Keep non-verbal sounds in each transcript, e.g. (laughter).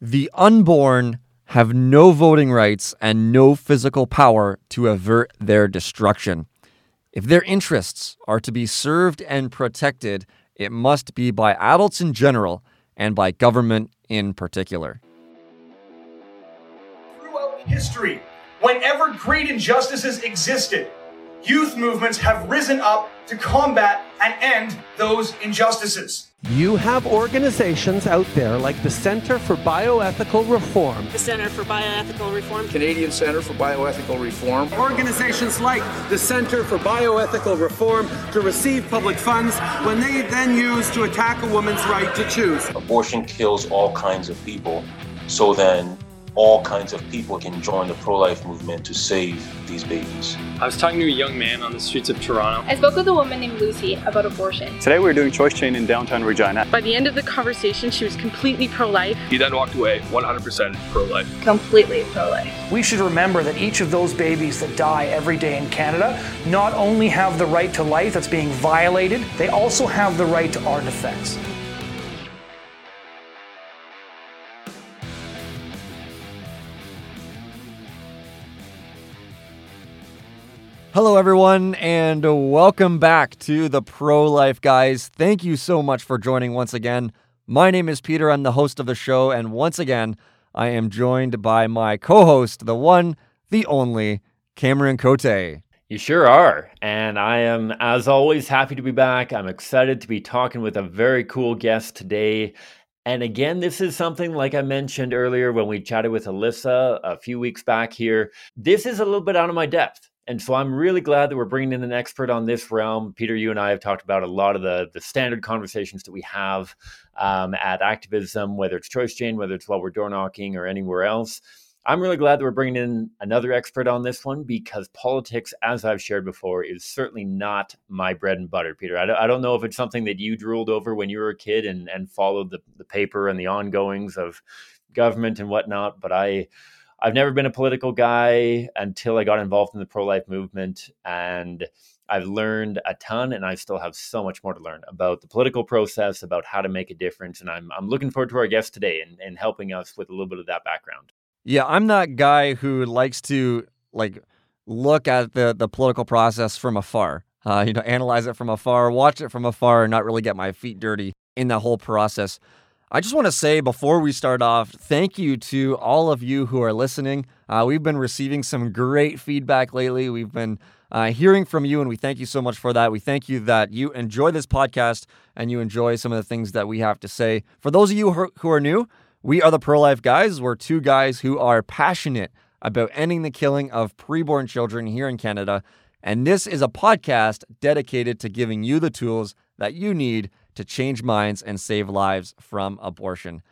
The unborn have no voting rights and no physical power to avert their destruction. If their interests are to be served and protected, it must be by adults in general and by government in particular. Throughout history, whenever great injustices existed, youth movements have risen up to combat and end those injustices. You have organizations out there like the Center for Bioethical Reform, the Center for Bioethical Reform, Canadian Center for Bioethical Reform, organizations like the Center for Bioethical Reform to receive public funds when they then use to attack a woman's right to choose. Abortion kills all kinds of people, so then all kinds of people can join the pro-life movement to save these babies. I was talking to a young man on the streets of Toronto. I spoke with a woman named Lucy about abortion. Today we were doing choice chain in downtown Regina. By the end of the conversation, she was completely pro-life. He then walked away 100% pro-life. Completely pro-life. We should remember that each of those babies that die every day in Canada not only have the right to life that's being violated, they also have the right to our defense. Hello, everyone, and welcome back to the Pro Life Guys. Thank you so much for joining once again. My name is Pieter. I'm the host of the show, and once again, I am joined by my co host, the one, the only, Cameron Cote. You sure are. And I am, as always, happy to be back. I'm excited to be talking with a very cool guest today. And again, this is something like I mentioned earlier when we chatted with Alyssa a few weeks back here. This is a little bit out of my depth. And so I'm really glad that we're bringing in an expert on this realm. Pieter, you and I have talked about a lot of the, the standard conversations that we have um, at activism, whether it's Choice Chain, whether it's while we're door knocking or anywhere else. I'm really glad that we're bringing in another expert on this one because politics, as I've shared before, is certainly not my bread and butter, Pieter. I don't, I don't know if it's something that you drooled over when you were a kid and, and followed the, the paper and the ongoings of government and whatnot, but I I've never been a political guy until I got involved in the pro life movement. And I've learned a ton and I still have so much more to learn about the political process, about how to make a difference. And I'm, I'm looking forward to our guest today and, and helping us with a little bit of that background. Yeah, I'm that guy who likes to like look at the, the political process from afar. Uh, you know, analyze it from afar, watch it from afar, and not really get my feet dirty in the whole process. I just want to say before we start off, thank you to all of you who are listening. Uh, we've been receiving some great feedback lately. We've been uh, hearing from you, and we thank you so much for that. We thank you that you enjoy this podcast and you enjoy some of the things that we have to say. For those of you who are new, we are the Pro Life Guys. We're two guys who are passionate about ending the killing of preborn children here in Canada. And this is a podcast dedicated to giving you the tools that you need to change minds and save lives from abortion.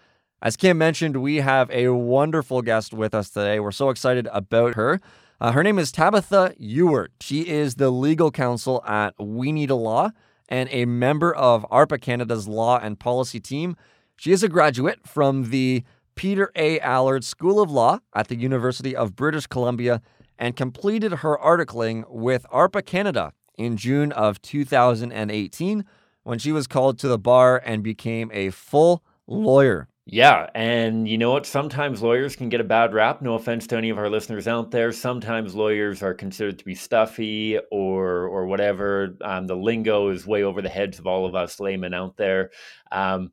As Cam mentioned, we have a wonderful guest with us today. We're so excited about her. Uh, her name is Tabitha Ewert. She is the legal counsel at We Need a Law and a member of ARPA Canada's law and policy team. She is a graduate from the Peter A. Allard School of Law at the University of British Columbia and completed her articling with ARPA Canada in June of 2018 when she was called to the bar and became a full lawyer. Yeah, and you know what? Sometimes lawyers can get a bad rap. No offense to any of our listeners out there. Sometimes lawyers are considered to be stuffy or or whatever. Um, the lingo is way over the heads of all of us laymen out there. Um,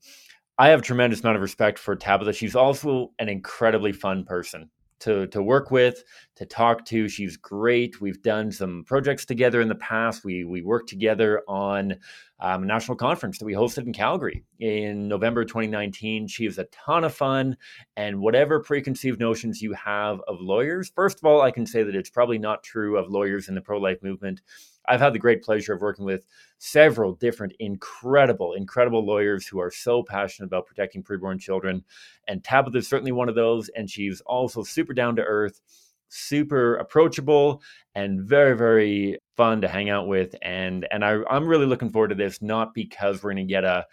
I have a tremendous amount of respect for Tabitha. She's also an incredibly fun person to to work with, to talk to. She's great. We've done some projects together in the past. We we worked together on um, a national conference that we hosted in Calgary in November 2019. She is a ton of fun, and whatever preconceived notions you have of lawyers, first of all, I can say that it's probably not true of lawyers in the pro life movement. I've had the great pleasure of working with several different incredible, incredible lawyers who are so passionate about protecting preborn children. And Tabitha is certainly one of those. And she's also super down to earth, super approachable, and very, very fun to hang out with. And and I, I'm really looking forward to this, not because we're going to get a,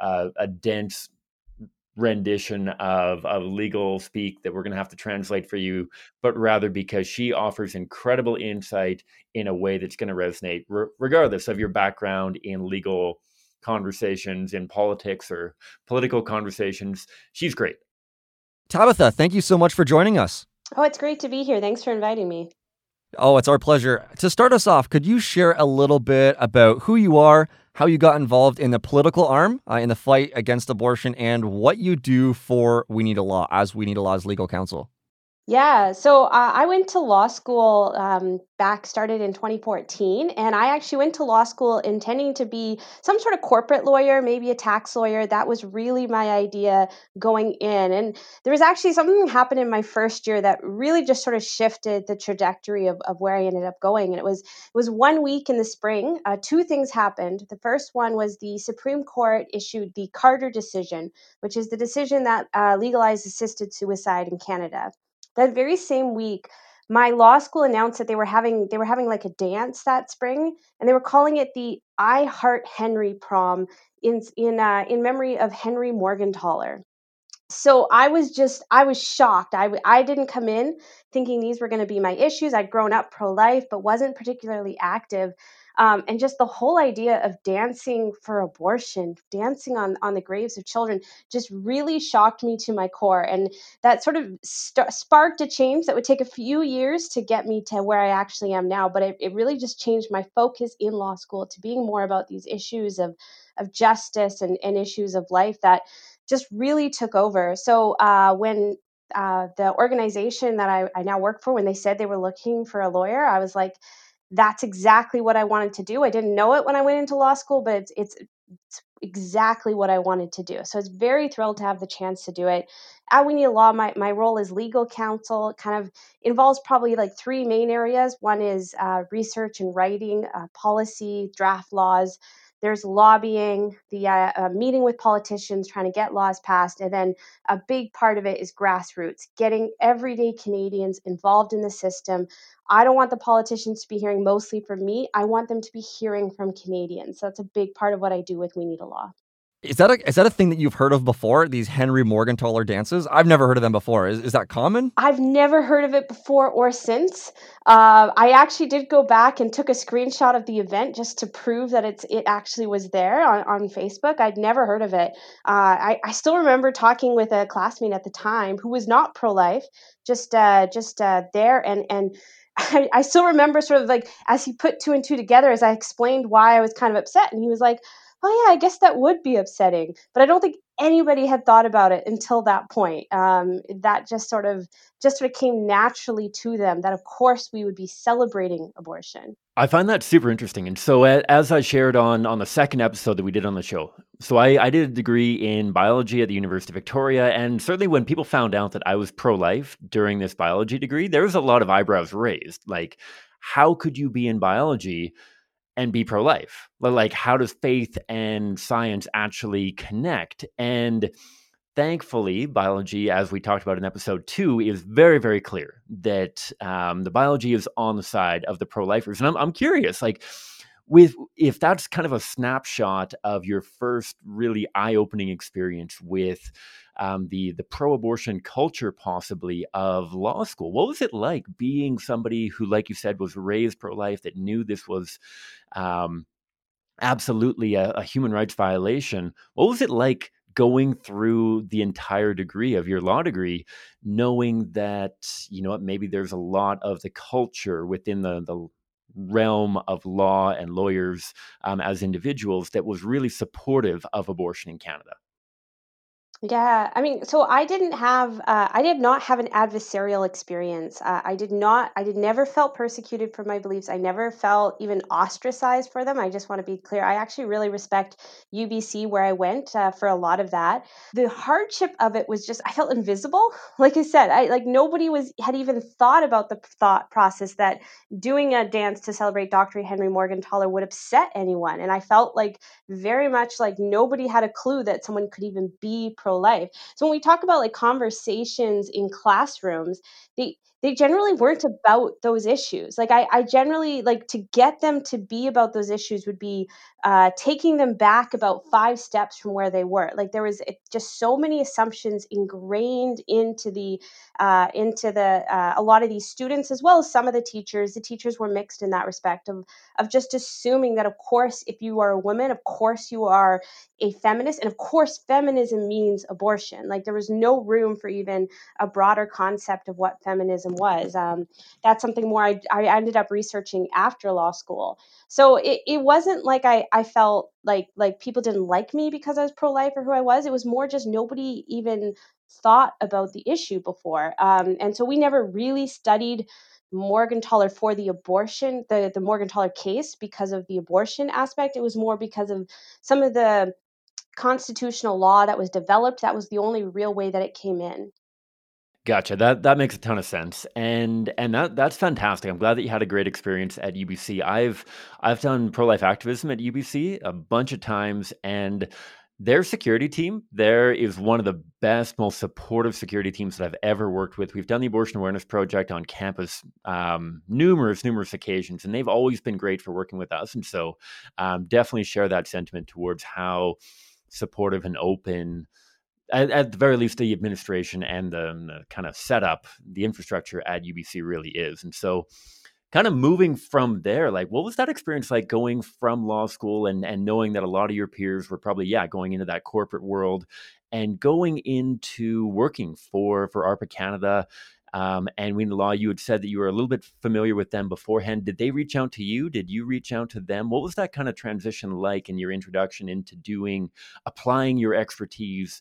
a, a dense rendition of, of legal speak that we're going to have to translate for you, but rather because she offers incredible insight in a way that's going to resonate, r- regardless of your background in legal conversations, in politics or political conversations. She's great. Tabitha, thank you so much for joining us. Oh, it's great to be here. Thanks for inviting me. Oh, it's our pleasure. To start us off, could you share a little bit about who you are, how you got involved in the political arm uh, in the fight against abortion, and what you do for We Need a Law as We Need a Law's legal counsel? Yeah, so uh, I went to law school um, back, started in 2014, and I actually went to law school intending to be some sort of corporate lawyer, maybe a tax lawyer. That was really my idea going in. And there was actually something happened in my first year that really just sort of shifted the trajectory of, of where I ended up going. And it was it was one week in the spring. Uh, two things happened. The first one was the Supreme Court issued the Carter decision, which is the decision that uh, legalized assisted suicide in Canada that very same week my law school announced that they were having they were having like a dance that spring and they were calling it the i heart henry prom in in uh, in memory of henry morgentaler so i was just i was shocked. I i didn't come in thinking these were going to be my issues. I'd grown up pro-life but wasn't particularly active um, and just the whole idea of dancing for abortion, dancing on on the graves of children, just really shocked me to my core, and that sort of st- sparked a change that would take a few years to get me to where I actually am now. But it, it really just changed my focus in law school to being more about these issues of of justice and, and issues of life that just really took over. So uh, when uh, the organization that I, I now work for, when they said they were looking for a lawyer, I was like, that's exactly what I wanted to do. I didn't know it when I went into law school, but it's, it's, it's exactly what I wanted to do. So it's very thrilled to have the chance to do it. At We Need Law, my, my role is legal counsel. It kind of involves probably like three main areas. One is uh, research and writing, uh, policy, draft laws. There's lobbying, the uh, uh, meeting with politicians, trying to get laws passed, and then a big part of it is grassroots, getting everyday Canadians involved in the system. I don't want the politicians to be hearing mostly from me. I want them to be hearing from Canadians. So that's a big part of what I do with We Need a Law. Is that a is that a thing that you've heard of before? These Henry Morgentaler dances? I've never heard of them before. Is is that common? I've never heard of it before or since. Uh, I actually did go back and took a screenshot of the event just to prove that it's it actually was there on, on Facebook. I'd never heard of it. Uh, I I still remember talking with a classmate at the time who was not pro life, just uh, just uh, there and and. (laughs) I, I still remember sort of like as he put two and two together as I explained why I was kind of upset, and he was like, oh yeah, I guess that would be upsetting. But I don't think anybody had thought about it until that point. Um, that just sort of just sort of came naturally to them that of course we would be celebrating abortion. I find that super interesting. And so as I shared on on the second episode that we did on the show, so I, I did a degree in biology at the University of Victoria. And certainly when people found out that I was pro-life during this biology degree, there was a lot of eyebrows raised. Like, how could you be in biology and be pro life. Like, how does faith and science actually connect? And thankfully, biology, as we talked about in episode two, is very, very clear that um, the biology is on the side of the pro lifers. And I'm, I'm curious, like, with if that's kind of a snapshot of your first really eye-opening experience with um, the the pro-abortion culture, possibly of law school. What was it like being somebody who, like you said, was raised pro-life that knew this was um, absolutely a, a human rights violation? What was it like going through the entire degree of your law degree, knowing that you know maybe there's a lot of the culture within the the realm of law and lawyers um, as individuals that was really supportive of abortion in Canada. Yeah, I mean, so I didn't have, uh, I did not have an adversarial experience. Uh, I did not, I did never felt persecuted for my beliefs. I never felt even ostracized for them. I just want to be clear. I actually really respect UBC where I went uh, for a lot of that. The hardship of it was just, I felt invisible. (laughs) Like I said, I like nobody was had even thought about the thought process that doing a dance to celebrate Dr. Henry Morgentaler would upset anyone, and I felt like very much like nobody had a clue that someone could even be pro life. So when we talk about like conversations in classrooms, they they generally weren't about those issues. Like I, I generally like to get them to be about those issues would be uh, taking them back about five steps from where they were. Like there was just so many assumptions ingrained into the uh, into the uh, a lot of these students as well as some of the teachers. The teachers were mixed in that respect of of just assuming that of course if you are a woman, of course you are a feminist, and of course feminism means abortion. Like there was no room for even a broader concept of what feminism was. Um, that's something more I, I ended up researching after law school. So it, it wasn't like I, I felt like like people didn't like me because I was pro life or who I was. It was more just nobody even thought about the issue before. Um, and so we never really studied Morgentaler for the abortion, the, the Morgentaler case because of the abortion aspect. It was more because of some of the constitutional law that was developed. That was the only real way that it came in. Gotcha. That that makes a ton of sense, and and that that's fantastic. I'm glad that you had a great experience at UBC. I've I've done pro life activism at UBC a bunch of times, and their security team there is one of the best, most supportive security teams that I've ever worked with. We've done the Abortion Awareness Project on campus um, numerous, numerous occasions, and they've always been great for working with us. And so, um, definitely share that sentiment towards how supportive and open at, at, the very least, the administration and the, the, kind of setup, the infrastructure at UBC really is. And so, kind of moving from there, like, what was that experience like going from law school and and knowing that a lot of your peers were probably, yeah, going into that corporate world and going into working for for ARPA Canada. Um, and Wena Law, you had said that you were a little bit familiar with them beforehand. Did they reach out to you? Did you reach out to them? What was that kind of transition like in your introduction into doing, applying your expertise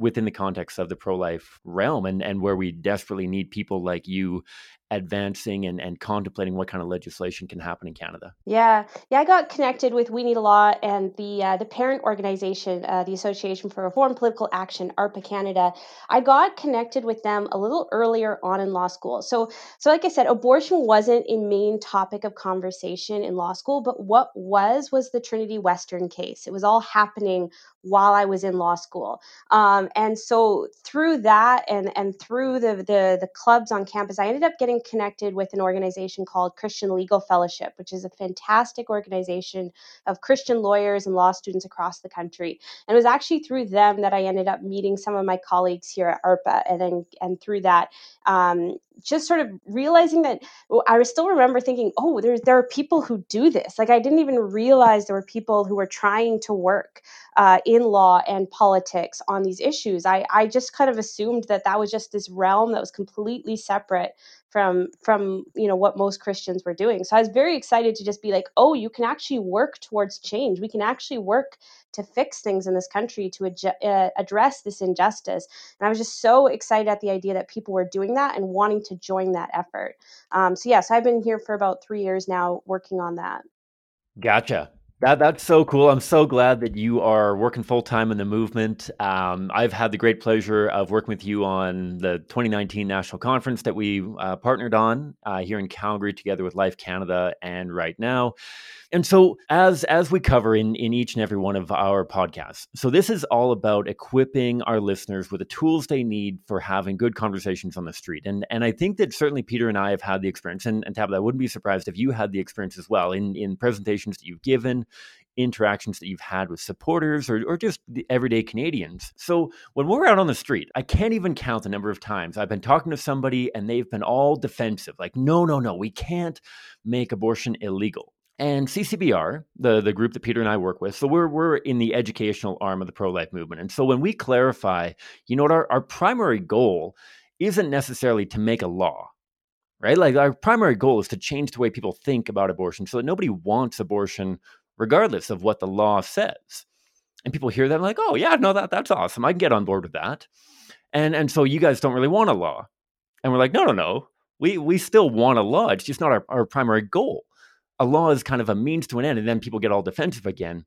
within the context of the pro life realm and, and where we desperately need people like you advancing and, and contemplating what kind of legislation can happen in Canada. Yeah, yeah, I got connected with We Need a Law and the uh, the parent organization, uh, the Association for Reform Political Action, ARPA Canada. I got connected with them a little earlier on in law school. So, so like I said, abortion wasn't a main topic of conversation in law school, but what was was the Trinity Western case. It was all happening while I was in law school, um, and so through that and and through the, the the clubs on campus, I ended up getting connected with an organization called Christian Legal Fellowship, which is a fantastic organization of Christian lawyers and law students across the country. And it was actually through them that I ended up meeting some of my colleagues here at ARPA, and then and through that, um, just sort of realizing that I still remember thinking, oh, there's there are people who do this. Like I didn't even realize there were people who were trying to work uh, in law and politics on these issues. I I just kind of assumed that that was just this realm that was completely separate from from you know what most christians were doing so i was very excited to just be like oh you can actually work towards change we can actually work to fix things in this country to uh, address this injustice. And i was just so excited at the idea that people were doing that and wanting to join that effort. Um, so yes yeah, so i've been here for about three years now working on that. Gotcha that that's so cool. I'm so glad that you are working full time in the movement. Um, I've had the great pleasure of working with you on the 2019 national conference that we uh, partnered on uh, here in Calgary, together with Life Canada and Right Now. And so, as as we cover in in each and every one of our podcasts, so this is all about equipping our listeners with the tools they need for having good conversations on the street. And and I think that certainly Pieter and I have had the experience, and, and Tabitha, I wouldn't be surprised if you had the experience as well in in presentations that you've given, interactions that you've had with supporters or, or just the everyday Canadians. So when we're out on the street, I can't even count the number of times I've been talking to somebody and they've been all defensive, like, no, no, no, we can't make abortion illegal. And CCBR, the, the group that Pieter and I work with, so we're, we're in the educational arm of the pro life movement. And so when we clarify, you know what, our, our primary goal isn't necessarily to make a law, right? Like our primary goal is to change the way people think about abortion so that nobody wants abortion regardless of what the law says. And people hear that like, oh yeah, no, that that's awesome. I can get on board with that. And and so you guys don't really want a law. And we're like, no, no, no. We we still want a law. It's just not our, our primary goal a law is kind of a means to an end, and then people get all defensive again.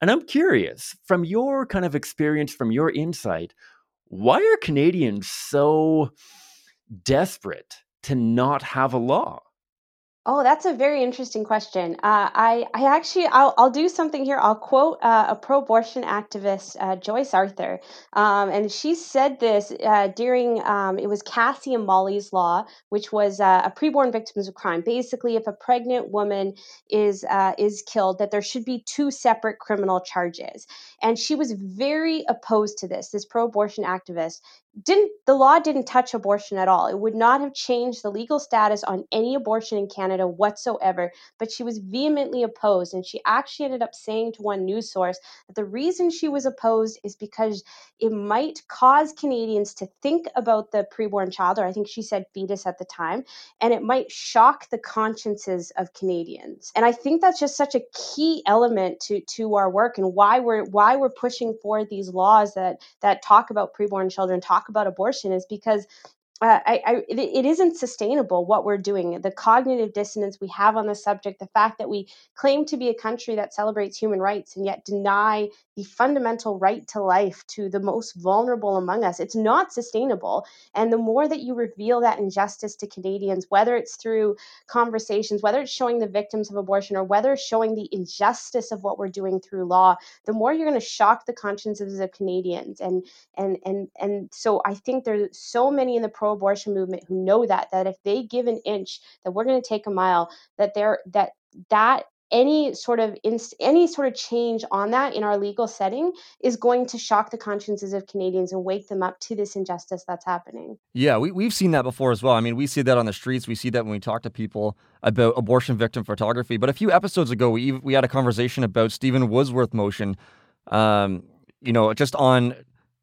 And I'm curious, from your kind of experience, from your insight, why are Canadians so desperate to not have a law? Oh, that's a very interesting question. Uh, I, I actually, I'll, I'll do something here. I'll quote uh, a pro-abortion activist, uh, Joyce Arthur, um, and she said this uh, during um, it was Cassie and Molly's law, which was uh, a preborn victims of crime. Basically, if a pregnant woman is uh, is killed, that there should be two separate criminal charges. And she was very opposed to this. This pro-abortion activist, didn't the law didn't touch abortion at all. It would not have changed the legal status on any abortion in Canada whatsoever, but she was vehemently opposed and she actually ended up saying to one news source that the reason she was opposed is because it might cause Canadians to think about the preborn child or I think she said fetus at the time and it might shock the consciences of Canadians. And I think that's just such a key element to to our work and why we're why we're pushing for these laws that that talk about preborn children, talk about abortion is because uh, I, I, it, isn't sustainable what we're doing. The cognitive dissonance we have on the subject, the fact that we claim to be a country that celebrates human rights and yet deny the fundamental right to life to the most vulnerable among us, it's not sustainable. And the more that you reveal that injustice to Canadians, whether it's through conversations, whether it's showing the victims of abortion, or whether it's showing the injustice of what we're doing through law, the more you're going to shock the consciences of Canadians. And and and and so I think there's so many in the pro-abortion movement who know that that if they give an inch, that we're going to take a mile. That they're that that any sort of inst- any sort of change on that in our legal setting is going to shock the consciences of Canadians and wake them up to this injustice that's happening. Yeah, we, we've seen that before as well. I mean, we see that on the streets. We see that when we talk to people about abortion victim photography. But a few episodes ago, we we had a conversation about Stephen Woodworth motion. Um, you know, just on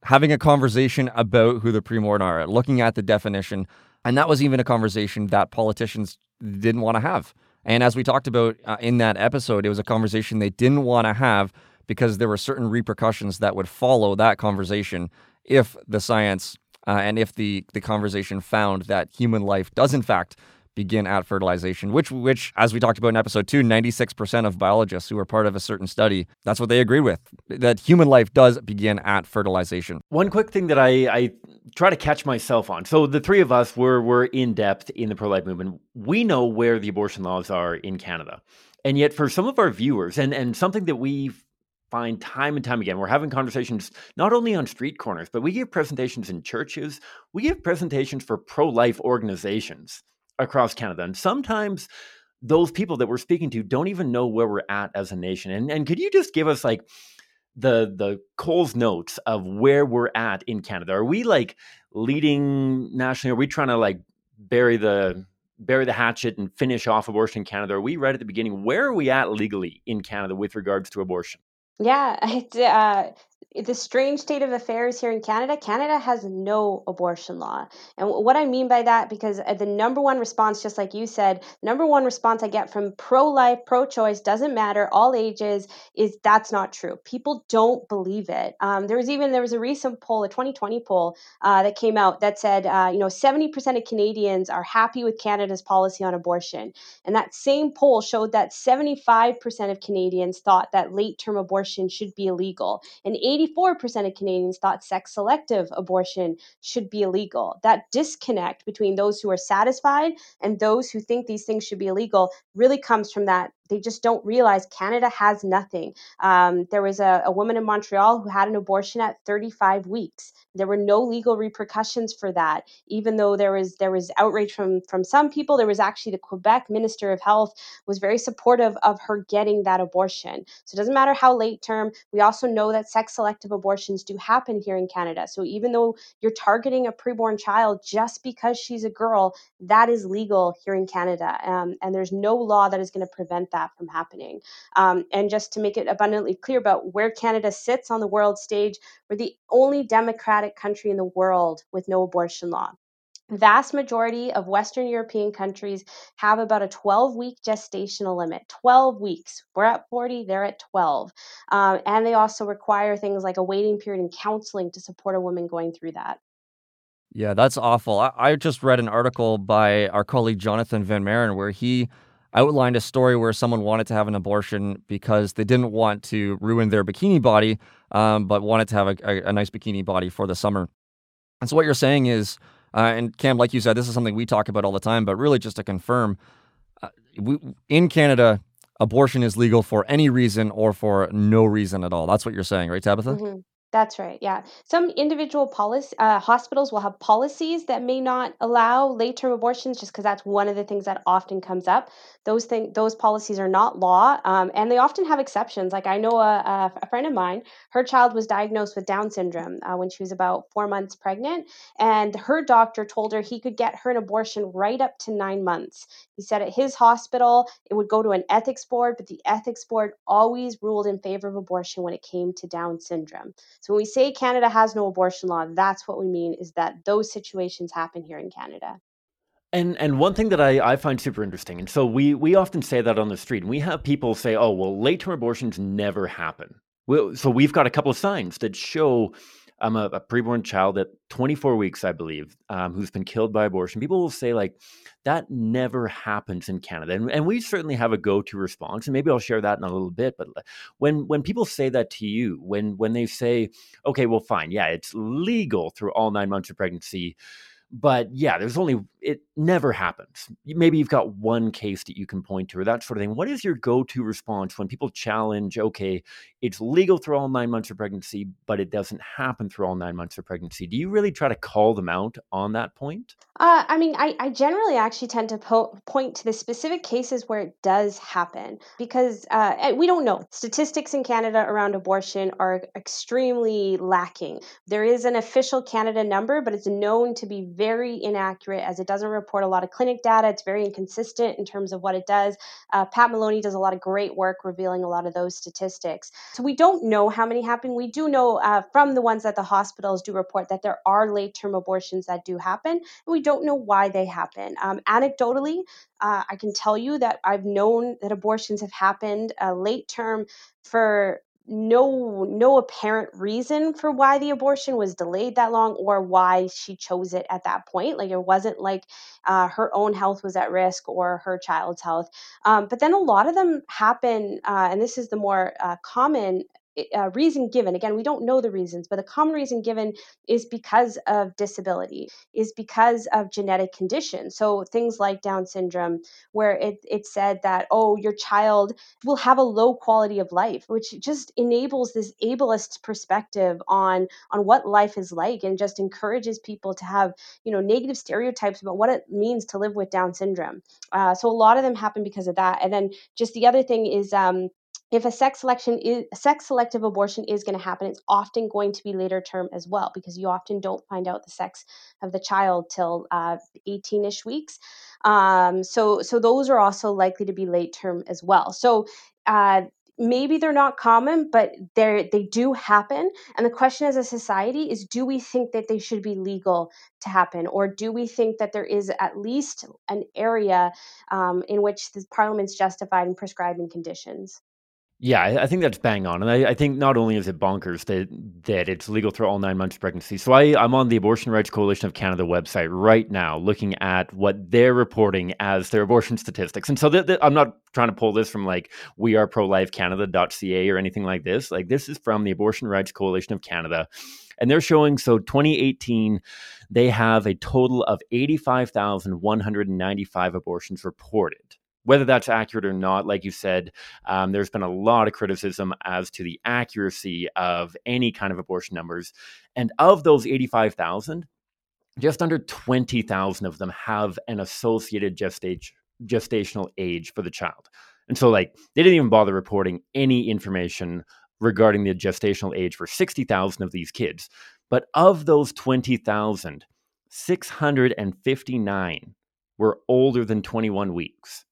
having a conversation about who the preborn are, looking at the definition. And that was even a conversation that politicians didn't want to have. And as we talked about uh, in that episode, it was a conversation they didn't want to have because there were certain repercussions that would follow that conversation if the science uh, and if the, the conversation found that human life does, in fact, begin at fertilization, which, which, as we talked about in episode two, 96% of biologists who were part of a certain study, that's what they agreed with, that human life does begin at fertilization. One quick thing that I, I try to catch myself on. So the three of us were, were in depth in the pro-life movement. We know where the abortion laws are in Canada. And yet for some of our viewers, and, and something that we find time and time again. We're having conversations not only on street corners, but we give presentations in churches. We give presentations for pro life organizations across Canada. And sometimes those people that we're speaking to don't even know where we're at as a nation. And and could you just give us like the the Coles notes of where we're at in Canada? Are we like leading nationally? Are we trying to like bury the bury the hatchet and finish off abortion in Canada? Are we right at the beginning? Where are we at legally in Canada with regards to abortion? Yeah, (laughs) uh, the strange state of affairs here in Canada, Canada has no abortion law. And what I mean by that, because uh, the number one response, just like you said, number one response I get from pro life, pro choice, doesn't matter, all ages, is that's not true. People don't believe it. Um, there was even there was a recent poll, a 2020 poll uh, that came out that said, uh, you know, 70% of Canadians are happy with Canada's policy on abortion, and that same poll showed that 75% of Canadians thought that late term abortion should be illegal, and 80 84% of Canadians thought sex selective abortion should be illegal. That disconnect between those who are satisfied and those who think these things should be illegal really comes from that they just don't realize Canada has nothing. Um, there was a, a, woman in Montreal who had an abortion at 35 weeks. There were no legal repercussions for that, even though there was there was outrage from from some people. There was actually the Quebec Minister of Health was very supportive of her getting that abortion. So it doesn't matter how late term. We also know that sex selective abortions do happen here in Canada. So even though you're targeting a preborn child just because she's a girl, that is legal here in Canada, um, and there's no law that is going to prevent that from happening. Um, and just to make it abundantly clear about where Canada sits on the world stage, we're the only democratic country in the world with no abortion law. Vast majority of western european countries have about a 12 week gestational limit 12 weeks. We're at 40 they're at 12 um, and they also require things like a waiting period and counseling to support a woman going through that. Yeah that's awful. I, I just read an article by our colleague jonathan van maren where he outlined a story where someone wanted to have an abortion because they didn't want to ruin their bikini body, um, but wanted to have a, a, a, nice bikini body for the summer. And so what you're saying is, uh, and Cam, like you said, this is something we talk about all the time, but really just to confirm, uh, we, in Canada, abortion is legal for any reason or for no reason at all. That's what you're saying, right, Tabitha? Mm-hmm. That's right. Yeah. Some individual policy uh, hospitals will have policies that may not allow late term abortions, just because that's one of the things that often comes up. Those thing, those policies are not law, um, and they often have exceptions. Like I know a, a, friend of mine, her child was diagnosed with Down syndrome uh, when she was about four months pregnant, and her doctor told her he could get her an abortion right up to nine months. He said at his hospital it would go to an ethics board, but the ethics board always ruled in favor of abortion when it came to Down syndrome. So when we say Canada has no abortion law, that's what we mean is that those situations happen here in Canada. And and one thing that I, I find super interesting, and so we we often say that on the street, and we have people say, "Oh, well, late term abortions never happen." Well, so we've got a couple of signs that show I'm a, a preborn child at 24 weeks, I believe, um, who's been killed by abortion. People will say like that never happens in Canada, and, and we certainly have a go-to response, and maybe I'll share that in a little bit. But when when people say that to you, when when they say, okay, well, fine, yeah, it's legal through all nine months of pregnancy but yeah, there's only it never happens. Maybe you've got one case that you can point to or that sort of thing. What is your go-to response when people challenge, okay, it's legal through all nine months of pregnancy, but it doesn't happen through all nine months of pregnancy? Do you really try to call them out on that point? Uh, I mean, I, I, generally actually tend to po- point to the specific cases where it does happen because uh, eh, we don't know. Statistics in Canada around abortion are extremely lacking. There is an official Canada number, but it's known to be very inaccurate as it doesn't report a lot of clinic data. It's very inconsistent in terms of what it does. Uh, Pat Maloney does a lot of great work revealing a lot of those statistics. So we don't know how many happen. We do know uh, from the ones that the hospitals do report that there are late term abortions that do happen. And we don't know why they happen. Um, anecdotally, uh, I can tell you that I've known that abortions have happened uh, late term for no no apparent reason for why the abortion was delayed that long or why she chose it at that point. Like it wasn't like uh, her own health was at risk or her child's health. Um, but then a lot of them happen uh, and this is the more uh, common uh, reason given. Again we don't know the reasons but the common reason given is because of disability is because of genetic conditions so things like down syndrome where it, it said that oh your child will have a low quality of life which just enables this ableist perspective on on what life is like and just encourages people to have you know negative stereotypes about what it means to live with down syndrome. Uh, so a lot of them happen because of that. And then just the other thing is um, if a sex selection is sex selective abortion is going to happen it's often going to be later term as well because you often don't find out the sex of the child till uh, 18ish weeks. Um, so so those are also likely to be late term as well. So uh, maybe they're not common but they they do happen. And the question as a society is do we think that they should be legal to happen? Or do we think that there is at least an area um, in which the parliament's justified in prescribing conditions yeah, I, think that's bang on, and I, I, think not only is it bonkers that that it's legal through all nine months of pregnancy. So I, I'm on the Abortion Rights Coalition of Canada website right now, looking at what they're reporting as their abortion statistics. And so th- th- I'm not trying to pull this from like we are pro life Canada.ca or anything like this. Like this is from the Abortion Rights Coalition of Canada. And they're showing so 2018, they have a total of 85,195 abortions reported whether that's accurate or not, like you said, um, there's been a lot of criticism as to the accuracy of any kind of abortion numbers. And of those 85,000, just under 20,000 of them have an associated gestation, gestational age for the child. And so, like, they didn't even bother reporting any information regarding the gestational age for 60,000 of these kids. But of those 20,000, 659 were older than 21 weeks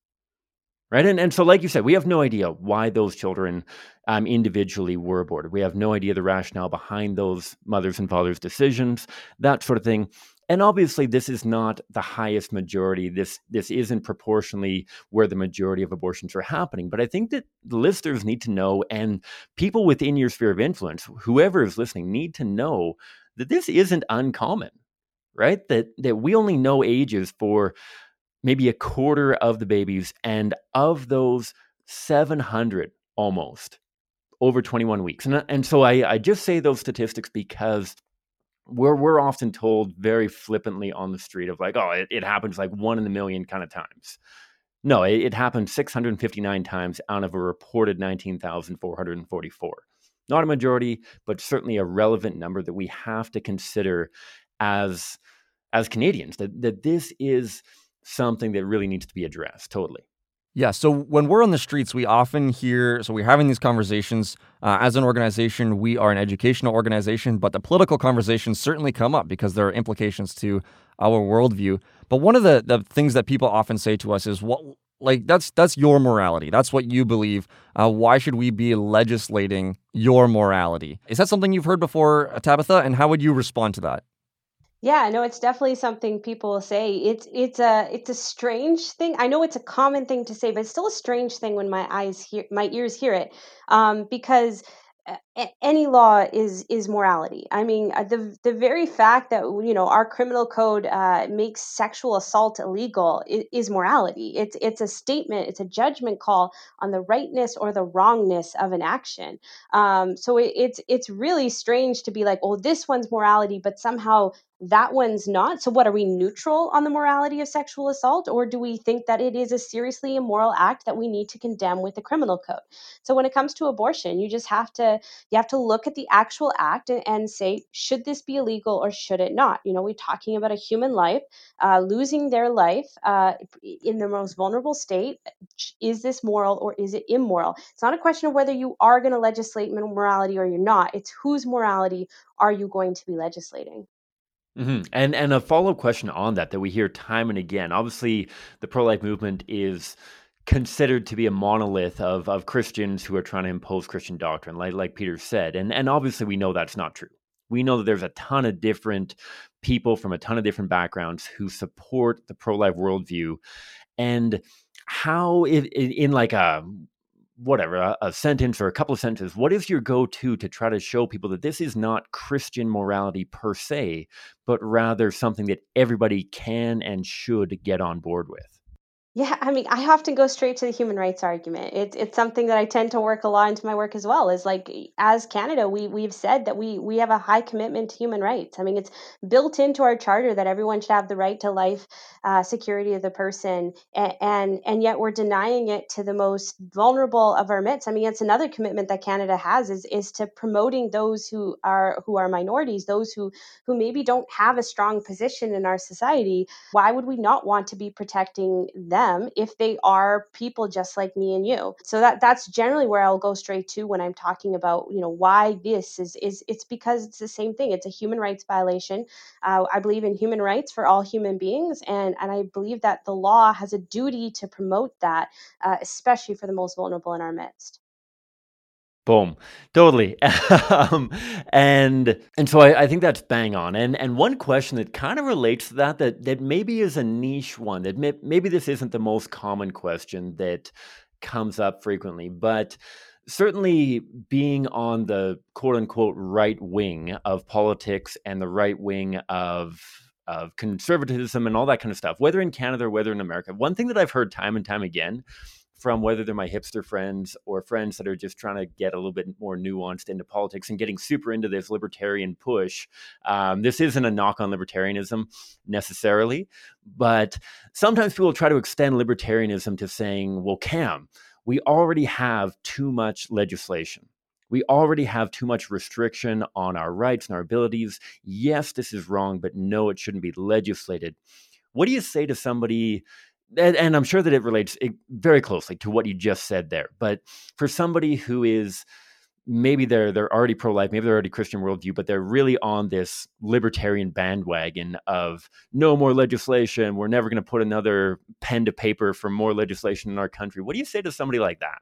right? And and so, like you said, we have no idea why those children um, individually were aborted. We have no idea the rationale behind those mothers and fathers' decisions, that sort of thing. And obviously, this is not the highest majority. This this isn't proportionally where the majority of abortions are happening. But I think that listeners need to know, and people within your sphere of influence, whoever is listening, need to know that this isn't uncommon, right? That that we only know ages for maybe a quarter of the babies. And of those, 700 almost over 21 weeks. And, and so I, I just say those statistics because we're, we're often told very flippantly on the street of like, oh, it, it happens like one in a million kind of times. No, it, it happened 659 times out of a reported 19,444. Not a majority, but certainly a relevant number that we have to consider as as Canadians that, that this is something that really needs to be addressed totally. Yeah. So when we're on the streets, we often hear, so we're having these conversations. Uh, as an organization, we are an educational organization, but the political conversations certainly come up because there are implications to our worldview. But one of the, the things that people often say to us is, what, like, that's, that's your morality. That's what you believe. Uh, why should we be legislating your morality? Is that something you've heard before, Tabitha? And how would you respond to that? Yeah, no, it's definitely something people say. It's it's a it's a strange thing. I know it's a common thing to say, but it's still a strange thing when my eyes hear my ears hear it, um, because any law is is morality. I mean, uh, the the very fact that you know our criminal code uh, makes sexual assault illegal is, is, morality. It's it's a statement. It's a judgment call on the rightness or the wrongness of an action. Um, so it, it's it's really strange to be like, oh, this one's morality, but somehow that one's not. So, what are we neutral on the morality of sexual assault, or do we think that it is a seriously immoral act that we need to condemn with the criminal code? So, when it comes to abortion, you just have to you have to look at the actual act and, and say, should this be illegal or should it not? You know, we're talking about a human life uh, losing their life uh, in the most vulnerable state. Is this moral or is it immoral? It's not a question of whether you are going to legislate morality or you're not. It's whose morality are you going to be legislating? Mm-hmm. And and a follow up question on that that we hear time and again. Obviously, the pro life movement is considered to be a monolith of of Christians who are trying to impose Christian doctrine, like like Pieter said. And and obviously, we know that's not true. We know that there's a ton of different people from a ton of different backgrounds who support the pro life worldview, and how in like a whatever a, a, sentence or a couple of sentences what is your go-to to try to show people that this is not christian morality per se but rather something that everybody can and should get on board with yeah, I mean, I often go straight to the human rights argument. It's it's something that I tend to work a lot into my work as well. Is like as Canada, we we've said that we we have a high commitment to human rights. I mean, it's built into our charter that everyone should have the right to life, uh, security of the person, and, and and yet we're denying it to the most vulnerable of our midst. I mean, it's another commitment that Canada has is is to promoting those who are who are minorities, those who who maybe don't have a strong position in our society. Why would we not want to be protecting them? Them if they are people just like me and you. So that that's generally where I'll go straight to when I'm talking about you know why this is is it's because it's the same thing. It's a human rights violation. Uh, I believe in human rights for all human beings, and and I believe that the law has a duty to promote that, uh, especially for the most vulnerable in our midst. Boom, totally. (laughs) um, and and so I, I, think that's bang on. And and one question that kind of relates to that that that maybe is a niche one that may, maybe this isn't the most common question that comes up frequently, but certainly being on the quote unquote right wing of politics and the right wing of of conservatism and all that kind of stuff, whether in Canada or whether in America. One thing that I've heard time and time again from whether they're my hipster friends or friends that are just trying to get a little bit more nuanced into politics and getting super into this libertarian push. Um, this isn't a knock on libertarianism necessarily, but sometimes people try to extend libertarianism to saying, well, Cam, we already have too much legislation. We already have too much restriction on our rights and our abilities. Yes, this is wrong, but no, it shouldn't be legislated. What do you say to somebody and, and I'm sure that it relates very closely to what you just said there. But for somebody who is maybe they're they're already pro life, maybe they're already Christian worldview, but they're really on this libertarian bandwagon of no more legislation. We're never going to put another pen to paper for more legislation in our country. What do you say to somebody like that?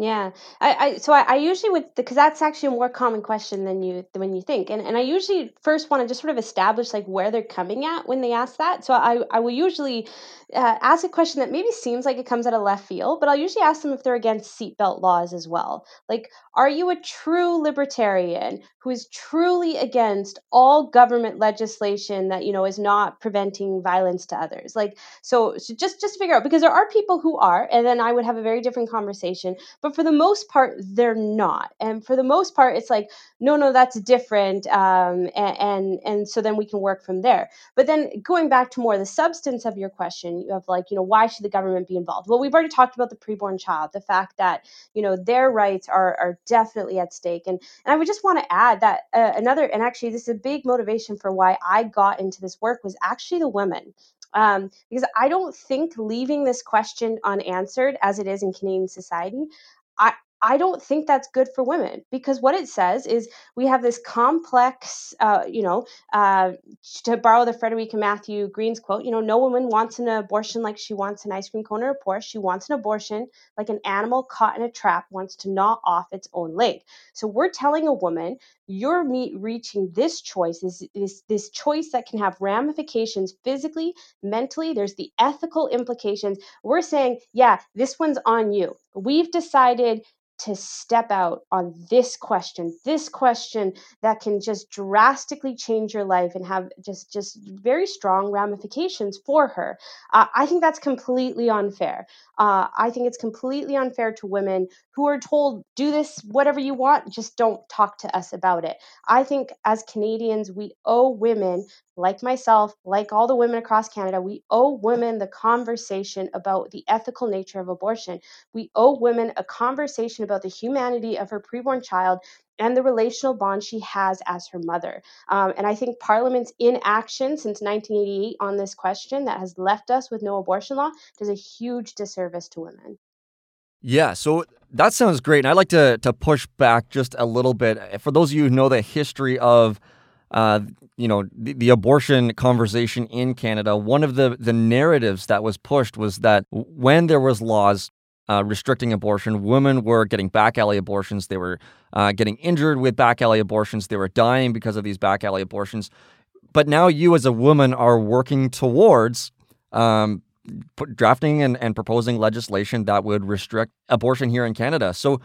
Yeah, I, I so I, I usually would because that's actually a more common question than you than when you think, and and I usually first want to just sort of establish like where they're coming at when they ask that. So I I will usually uh, ask a question that maybe seems like it comes out of left field, but I'll usually ask them if they're against seatbelt laws as well. Like, are you a true libertarian who is truly against all government legislation that you know is not preventing violence to others? Like, so, so just just figure out because there are people who are, and then I would have a very different conversation. But but for the most part, they're not. And for the most part, it's like, no, no, that's different. Um, and, and, and so then we can work from there. But then going back to more the substance of your question of like, you know, why should the government be involved? Well, we've already talked about the preborn child, the fact that, you know, their rights are, are definitely at stake. And, and I would just want to add that uh, another, and actually this is a big motivation for why I got into this work was actually the women um, because I don't think leaving this question unanswered as it is in Canadian society, I, I don't think that's good for women because what it says is we have this complex, uh, you know, uh, to borrow the Frederica Mathewes-Green's quote, you know, no woman wants an abortion like she wants an ice cream cone or a Porsche. She wants an abortion like an animal caught in a trap wants to gnaw off its own leg. So we're telling a woman you're me- reaching this choice is this this choice that can have ramifications physically, mentally. There's the ethical implications. We're saying, yeah, this one's on you. We've decided to step out on this question this question that can just drastically change your life and have just just very strong ramifications for her. Uh, i think that's completely unfair. Uh, i think it's completely unfair to women who are told do this whatever you want just don't talk to us about it. I think as canadians we owe women like myself, like all the women across Canada, we owe women the conversation about the ethical nature of abortion. We owe women a conversation about the humanity of her preborn child and the relational bond she has as her mother. Um, and I think Parliament's inaction since 1988 on this question that has left us with no abortion law does a huge disservice to women. Yeah, so that sounds great. And I'd like to, to push back just a little bit. For those of you who know the history of uh, you know, the, the, abortion conversation in Canada, one of the, the narratives that was pushed was that when there was laws uh, restricting abortion, women were getting back alley abortions. They were uh, getting injured with back alley abortions. They were dying because of these back alley abortions. But now you, as a woman, are working towards um, drafting and, and proposing legislation that would restrict abortion here in Canada. So,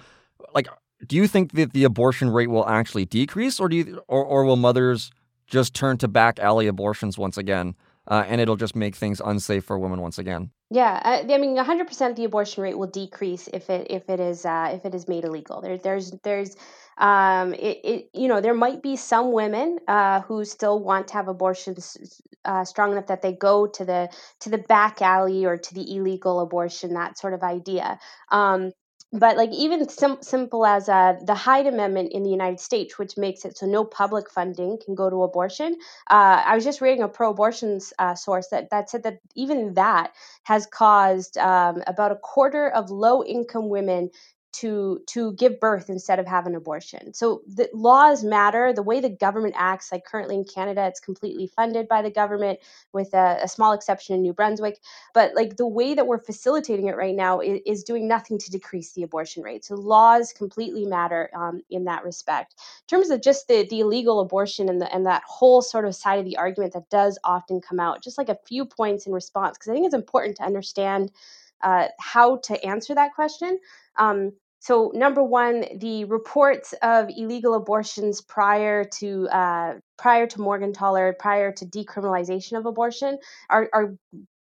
like, do you think that the abortion rate will actually decrease, or do you, or, or will mothers just turn to back alley abortions once again, uh, and it'll just make things unsafe for women once again. Yeah, I, I mean, 100% the abortion rate will decrease if it if it is uh, if it is made illegal. There, there's there's um, it, it you know there might be some women uh, who still want to have abortions uh, strong enough that they go to the to the back alley or to the illegal abortion that sort of idea. Um, but like even sim- simple as uh, the Hyde Amendment in the United States, which makes it so no public funding can go to abortion. Uh, I was just reading a pro-abortion uh, source that that said that even that has caused um, about a quarter of low-income women to to give birth instead of have an abortion. So the laws matter. The way the government acts, like currently in Canada, it's completely funded by the government, with a, a small exception in New Brunswick. But like the way that we're facilitating it right now is, is doing nothing to decrease the abortion rate. So laws completely matter um, in that respect. In terms of just the the illegal abortion and the and that whole sort of side of the argument that does often come out, just like a few points in response, because I think it's important to understand. Uh, how to answer that question. Um, so, number one, the reports of illegal abortions prior to uh, prior to Morgentaler, prior to decriminalization of abortion, are, are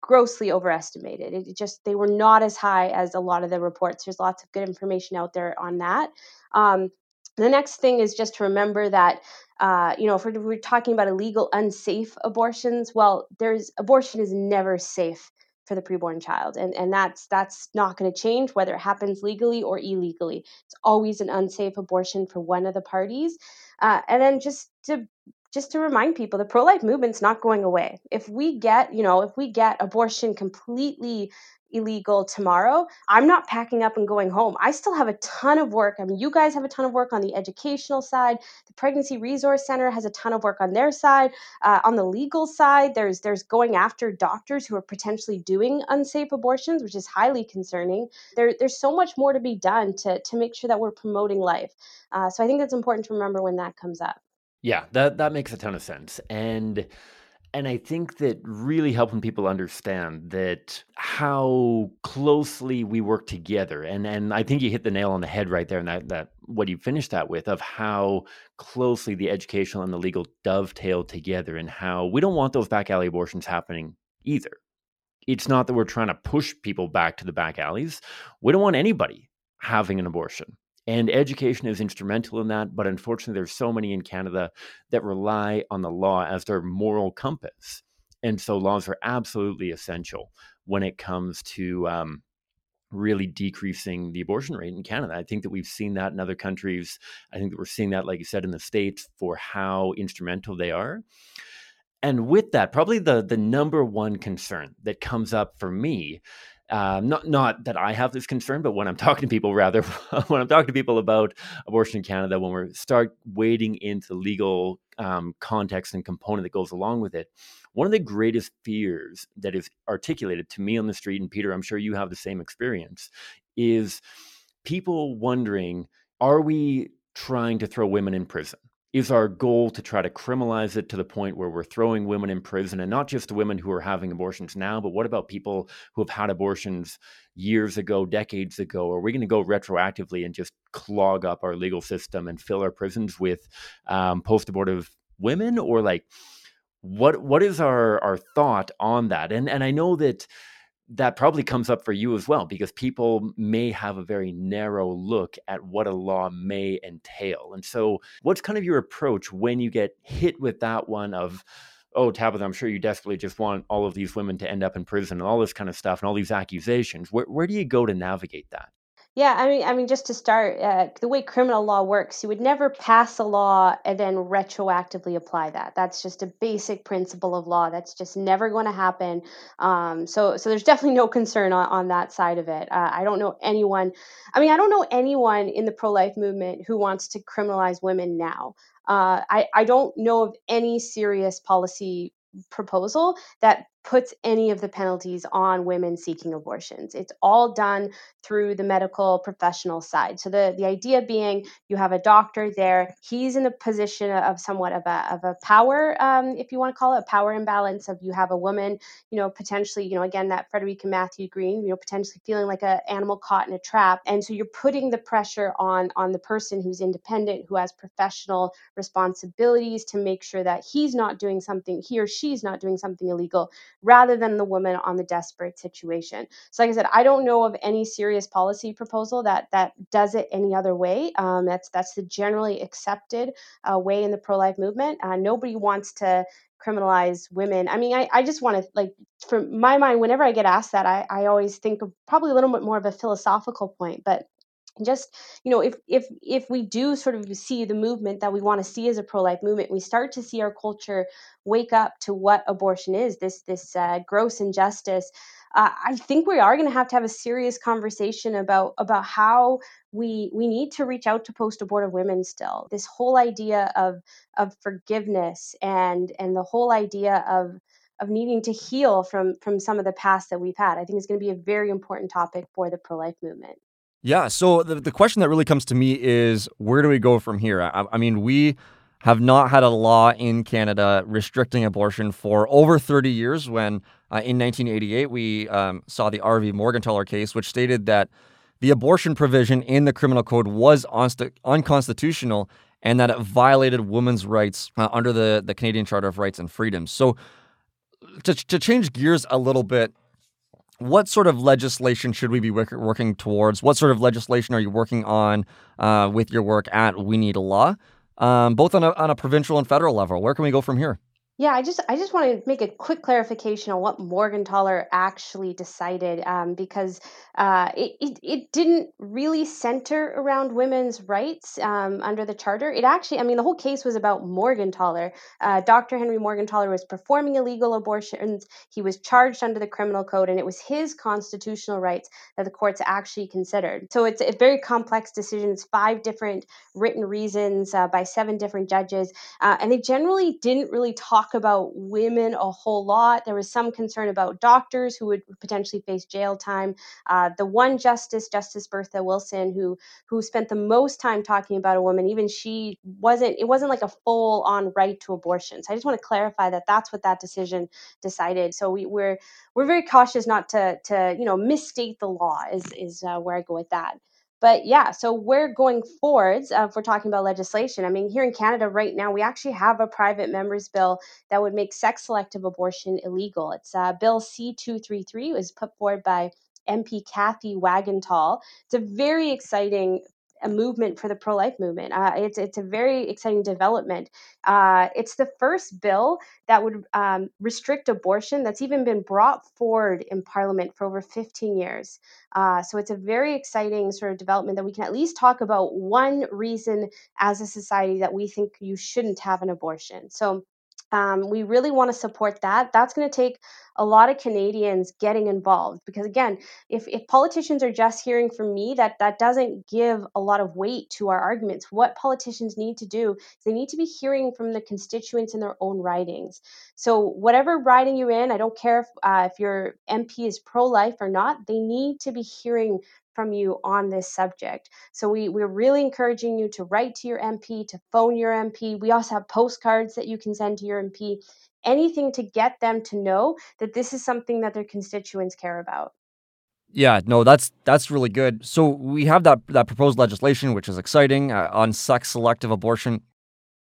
grossly overestimated. It just they were not as high as a lot of the reports. There's lots of good information out there on that. Um, the next thing is just to remember that uh, you know if we're, we're talking about illegal, unsafe abortions, well, there's abortion is never safe for the preborn child and and that's that's not going to change whether it happens legally or illegally. It's always an unsafe abortion for one of the parties. Uh, and then just to just to remind people the pro-life movement's not going away. If we get you know if we get abortion completely illegal tomorrow, I'm not packing up and going home. I still have a ton of work. I mean, you guys have a ton of work on the educational side. The Pregnancy Resource Center has a ton of work on their side. Uh, on the legal side, there's there's going after doctors who are potentially doing unsafe abortions, which is highly concerning. There, there's so much more to be done to to make sure that we're promoting life. Uh, so I think that's important to remember when that comes up. Yeah, that that makes a ton of sense. And and I think that really helping people understand that how closely we work together. And and I think you hit the nail on the head right there and that that what you finished that with of how closely the educational and the legal dovetail together and how we don't want those back alley abortions happening either. It's not that we're trying to push people back to the back alleys. We don't want anybody having an abortion. And education is instrumental in that. But unfortunately, there's so many in Canada that rely on the law as their moral compass. And so laws are absolutely essential when it comes to um, really decreasing the abortion rate in Canada. I think that we've seen that in other countries. I think that we're seeing that, like you said, in the States for how instrumental they are. And with that, probably the the number one concern that comes up for me um, not not that I have this concern, but when I'm (laughs) talking to people, rather (laughs) when I'm talking to people about abortion in Canada, when we start wading into legal um, context and component that goes along with it, one of the greatest fears that is articulated to me on the street, and Pieter, I'm sure you have the same experience, is people wondering, are we trying to throw women in prison? Is our goal to try to criminalize it to the point where we're throwing women in prison and not just the women who are having abortions now, but what about people who have had abortions years ago, decades ago? Are we going to go retroactively and just clog up our legal system and fill our prisons with um, post abortive women? Or like, what what is our our thought on that? And and I know that that probably comes up for you as well because people may have a very narrow look at what a law may entail. And so, what's kind of your approach when you get hit with that one of, oh, Tabitha, I'm sure you desperately just want all of these women to end up in prison and all this kind of stuff and all these accusations? Where, where do you go to navigate that? Yeah, I mean, I mean, just to start, uh, the way criminal law works, you would never pass a law and then retroactively apply that. That's just a basic principle of law. That's just never going to happen. Um, so, so there's definitely no concern on, on that side of it. Uh, I don't know anyone. I mean, I don't know anyone in the pro-life movement who wants to criminalize women now. Uh, I, I don't know of any serious policy proposal that puts any of the penalties on women seeking abortions. It's all done through the medical professional side. So the, the idea being you have a doctor there, he's in a position of somewhat of a, of a power, um, if you want to call it a power imbalance of you have a woman, you know, potentially, you know, again, that Frederica Mathewes-Green, you know, potentially feeling like an animal caught in a trap. And so you're putting the pressure on, on the person who's independent, who has professional responsibilities to make sure that he's not doing something, he or she's not doing something illegal rather than the woman on the desperate situation. So, like I said, I don't know of any serious policy proposal that that does it any other way. Um, that's that's the generally accepted uh, way in the pro life movement. Uh, nobody wants to criminalize women. I mean, I, I just want to like from my mind, whenever I get asked that, I, I always think of probably a little bit more of a philosophical point, but just you know if if if we do sort of see the movement that we want to see as a pro-life movement we start to see our culture wake up to what abortion is this this uh, gross injustice uh, i think we are going to have to have a serious conversation about about how we we need to reach out to post-abortive women still. This whole idea of of forgiveness and and the whole idea of of needing to heal from from some of the past that we've had i think is going to be a very important topic for the pro-life movement yeah. So the, the question that really comes to me is where do we go from here? I, I mean, we have not had a law in Canada restricting abortion for over 30 years when uh, in 1988 we um, saw the RV Morgentaler case, which stated that the abortion provision in the criminal code was unconstitutional and that it violated women's rights uh, under the, the Canadian Charter of Rights and Freedoms. So to, to change gears a little bit, what sort of legislation should we be working towards? What sort of legislation are you working on uh, with your work at We Need a Law, um, both on a, on a provincial and federal level? Where can we go from here? Yeah, I just I just want to make a quick clarification on what Morgentaler actually decided, um, because uh, it, it, it didn't really center around women's rights um, under the charter. It actually, I mean, the whole case was about Morgentaler. Uh, Dr. Henry Morgentaler was performing illegal abortions. He was charged under the criminal code, and it was his constitutional rights that the courts actually considered. So it's a very complex decision. It's five different written reasons uh, by seven different judges, uh, and they generally didn't really talk about women a whole lot. There was some concern about doctors who would potentially face jail time. Uh, the one justice, Justice Bertha Wilson, who who spent the most time talking about a woman, even she wasn't. It wasn't like a full on right to abortion. So I just want to clarify that that's what that decision decided. So we, we're we're very cautious not to to you know misstate the law. Is is uh, where I go with that. But yeah, so we're going forwards. Uh, if we're talking about legislation, I mean, here in Canada right now, we actually have a private members bill that would make sex selective abortion illegal. It's uh, Bill C two three three. was put forward by MP Cathay Wagantall. It's a very exciting a movement for the pro-life movement. Uh, it's it's a very exciting development. Uh, it's the first bill that would um, restrict abortion that's even been brought forward in Parliament for over 15 years. Uh, so it's a very exciting sort of development that we can at least talk about one reason as a society that we think you shouldn't have an abortion. So um, we really want to support that. That's going to take a lot of Canadians getting involved because again, if, if politicians are just hearing from me, that that doesn't give a lot of weight to our arguments. What politicians need to do is they need to be hearing from the constituents in their own ridings. So whatever riding you're in, I don't care if uh, if your MP is pro-life or not, they need to be hearing from you on this subject. So we, we're really encouraging you to write to your MP, to phone your MP. We also have postcards that you can send to your MP, anything to get them to know that this is something that their constituents care about. Yeah, no, that's that's really good. So we have that that proposed legislation, which is exciting uh, on sex selective abortion.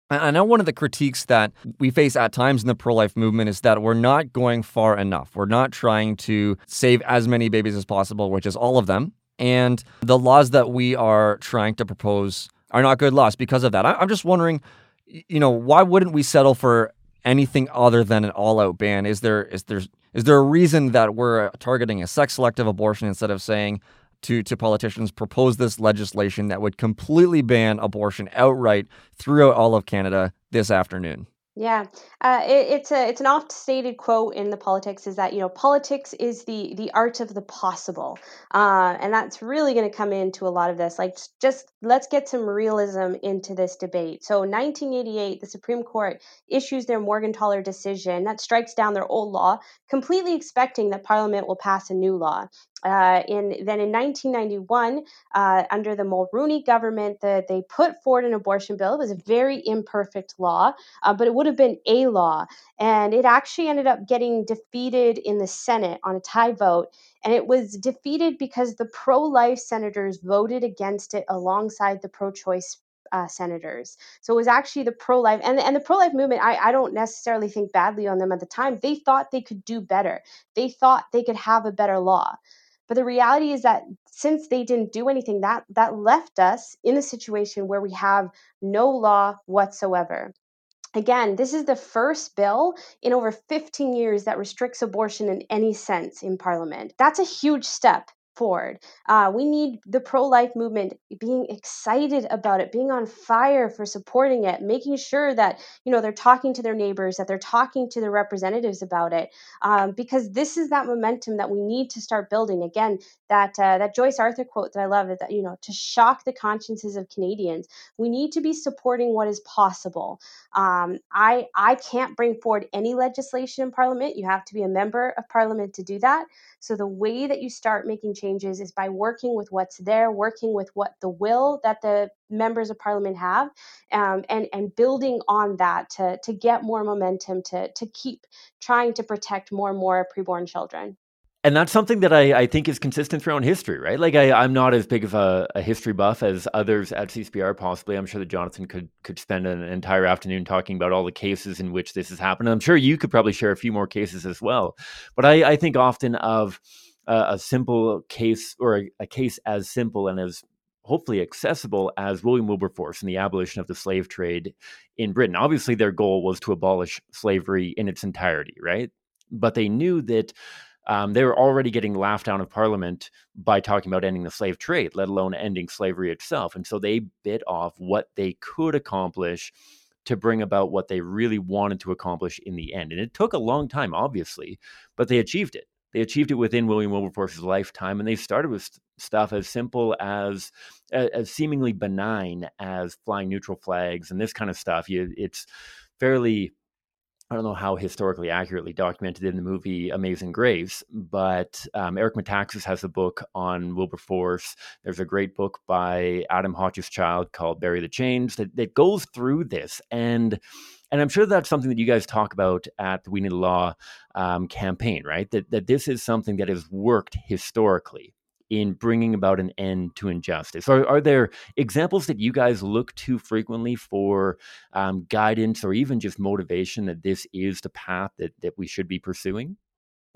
I know one of the critiques that we face at times in the pro life movement is that we're not going far enough. We're not trying to save as many babies as possible, which is all of them. And the laws that we are trying to propose are not good laws because of that. I'm just wondering, you know, why wouldn't we settle for anything other than an all-out ban? Is there is there is there a reason that we're uh, targeting a sex selective abortion instead of saying to to politicians propose this legislation that would completely ban abortion outright throughout all of Canada this afternoon? Yeah, uh, it, it's a it's an oft stated quote in the politics is that you know politics is the the art of the possible, uh, and that's really going to come into a lot of this. Like just let's get some realism into this debate. So, 1988, the Supreme Court issues their Morgentaler decision that strikes down their old law, completely expecting that Parliament will pass a new law. Uh, in then in 1991, uh, under the Mulroney government, the, they put forward an abortion bill. It was a very imperfect law, uh, but it would have been a law, and it actually ended up getting defeated in the Senate on a tie vote. And it was defeated because the pro-life senators voted against it alongside the pro-choice uh, senators. So it was actually the pro life and, and the pro life movement. I, I don't necessarily think badly on them at the time. They thought they could do better, they thought they could have a better law. But the reality is that since they didn't do anything, that that left us in a situation where we have no law whatsoever. Again, this is the first bill in over 15 years that restricts abortion in any sense in Parliament. That's a huge step forward. Uh, we need the pro life movement being excited about it, being on fire for supporting it, making sure that you know they're talking to their neighbors, that they're talking to their representatives about it, um, because this is that momentum that we need to start building. Again, that uh, that Joyce Arthur quote that I love is that you know to shock the consciences of Canadians, we need to be supporting what is possible. Um, I I can't bring forward any legislation in Parliament. You have to be a member of Parliament to do that. So the way that you start making changes is by working with what's there, working with what the will that the members of parliament have, um, and and building on that to to get more momentum to to keep trying to protect more and more preborn children and that's something that I, I, think is consistent throughout history, right? Like I, am not as big of a, a, history buff as others at CCBR. Possibly, I'm sure that Jonathan could could spend an entire afternoon talking about all the cases in which this has happened. And I'm sure you could probably share a few more cases as well. But I, I think often of uh, a simple case or a, a case as simple and as hopefully accessible as William Wilberforce and the abolition of the slave trade in Britain. Obviously, their goal was to abolish slavery in its entirety, right? But they knew that um, they were already getting laughed out of Parliament by talking about ending the slave trade, let alone ending slavery itself. And so they bit off what they could accomplish to bring about what they really wanted to accomplish in the end. And it took a long time, obviously, but they achieved it. They achieved it within William Wilberforce's lifetime, and they started with stuff as simple as, as seemingly benign as flying neutral flags and this kind of stuff. You, it's fairly I don't know how historically accurately documented in the movie Amazing Grace, but um, Eric Metaxas has a book on Wilberforce. There's a great book by Adam Hochschild called Bury the Chains that, that goes through this. And and I'm sure that's something that you guys talk about at the We Need Law um, campaign, right? That, that this is something that has worked historically in bringing about an end to injustice? Are, are there examples that you guys look to frequently for um, guidance or even just motivation that this is the path that, that we should be pursuing?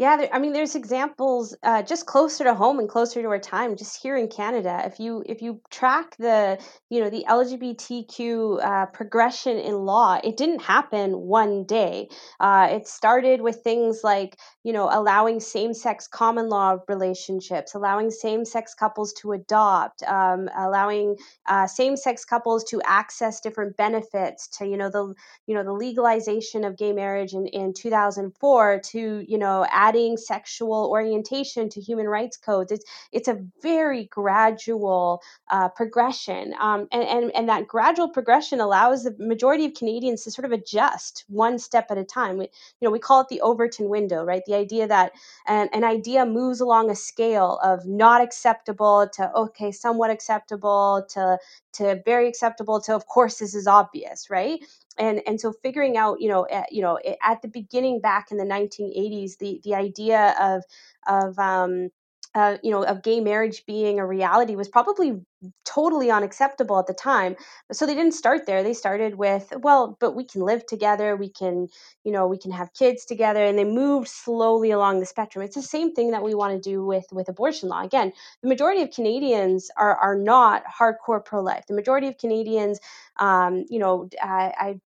Yeah, there, I mean, there's examples uh, just closer to home and closer to our time. Just here in Canada, if you if you track the you know the LGBTQ uh, progression in law, it didn't happen one day. Uh, it started with things like you know allowing same-sex common law relationships, allowing same-sex couples to adopt, um, allowing uh, same-sex couples to access different benefits, to you know the you know the legalization of gay marriage in, in 2004, to you know add adding sexual orientation to human rights codes. It's it's a very gradual uh, progression, um, and, and and that gradual progression allows the majority of Canadians to sort of adjust one step at a time. We, you know, we call it the Overton window, right? The idea that an, an idea moves along a scale of not acceptable to okay, somewhat acceptable to to very acceptable to of course this is obvious right and and so figuring out you know at, you know at the beginning back in the 1980s the the idea of of um, uh, you know, of gay marriage being a reality was probably totally unacceptable at the time. So they didn't start there. They started with, well, but we can live together. We can, you know, we can have kids together, and they moved slowly along the spectrum. It's the same thing that we want to do with with abortion law. Again, the majority of Canadians are are not hardcore pro life. The majority of Canadians, um, you know, I, I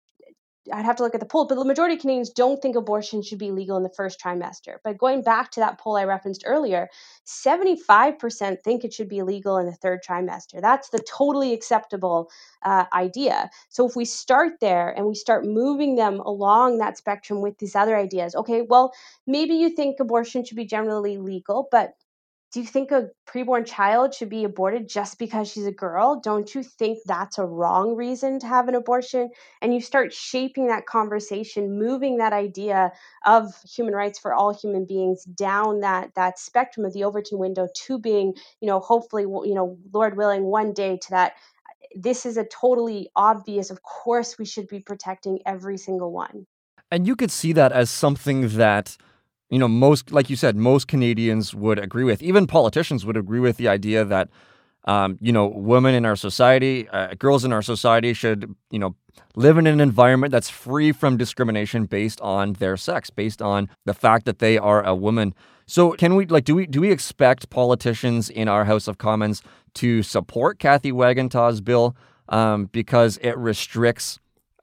I'd have to look at the poll, but the majority of Canadians don't think abortion should be legal in the first trimester. But going back to that poll I referenced earlier, 75% think it should be illegal in the third trimester. That's the totally acceptable uh, idea. So if we start there and we start moving them along that spectrum with these other ideas, okay, well, maybe you think abortion should be generally legal, but do you think a preborn child should be aborted just because she's a girl? Don't you think that's a wrong reason to have an abortion? And you start shaping that conversation, moving that idea of human rights for all human beings down that that spectrum of the Overton window to being, you know, hopefully, you know, Lord willing, one day to that. This is a totally obvious. Of course, we should be protecting every single one. And you could see that as something that you know, most, like you said, most Canadians would agree with. Even politicians would agree with the idea that, um, you know, women in our society, uh, girls in our society should, you know, live in an environment that's free from discrimination based on their sex, based on the fact that they are a woman. So, can we like do we do we expect politicians in our House of Commons to support Cathay Wagantall's bill um, because it restricts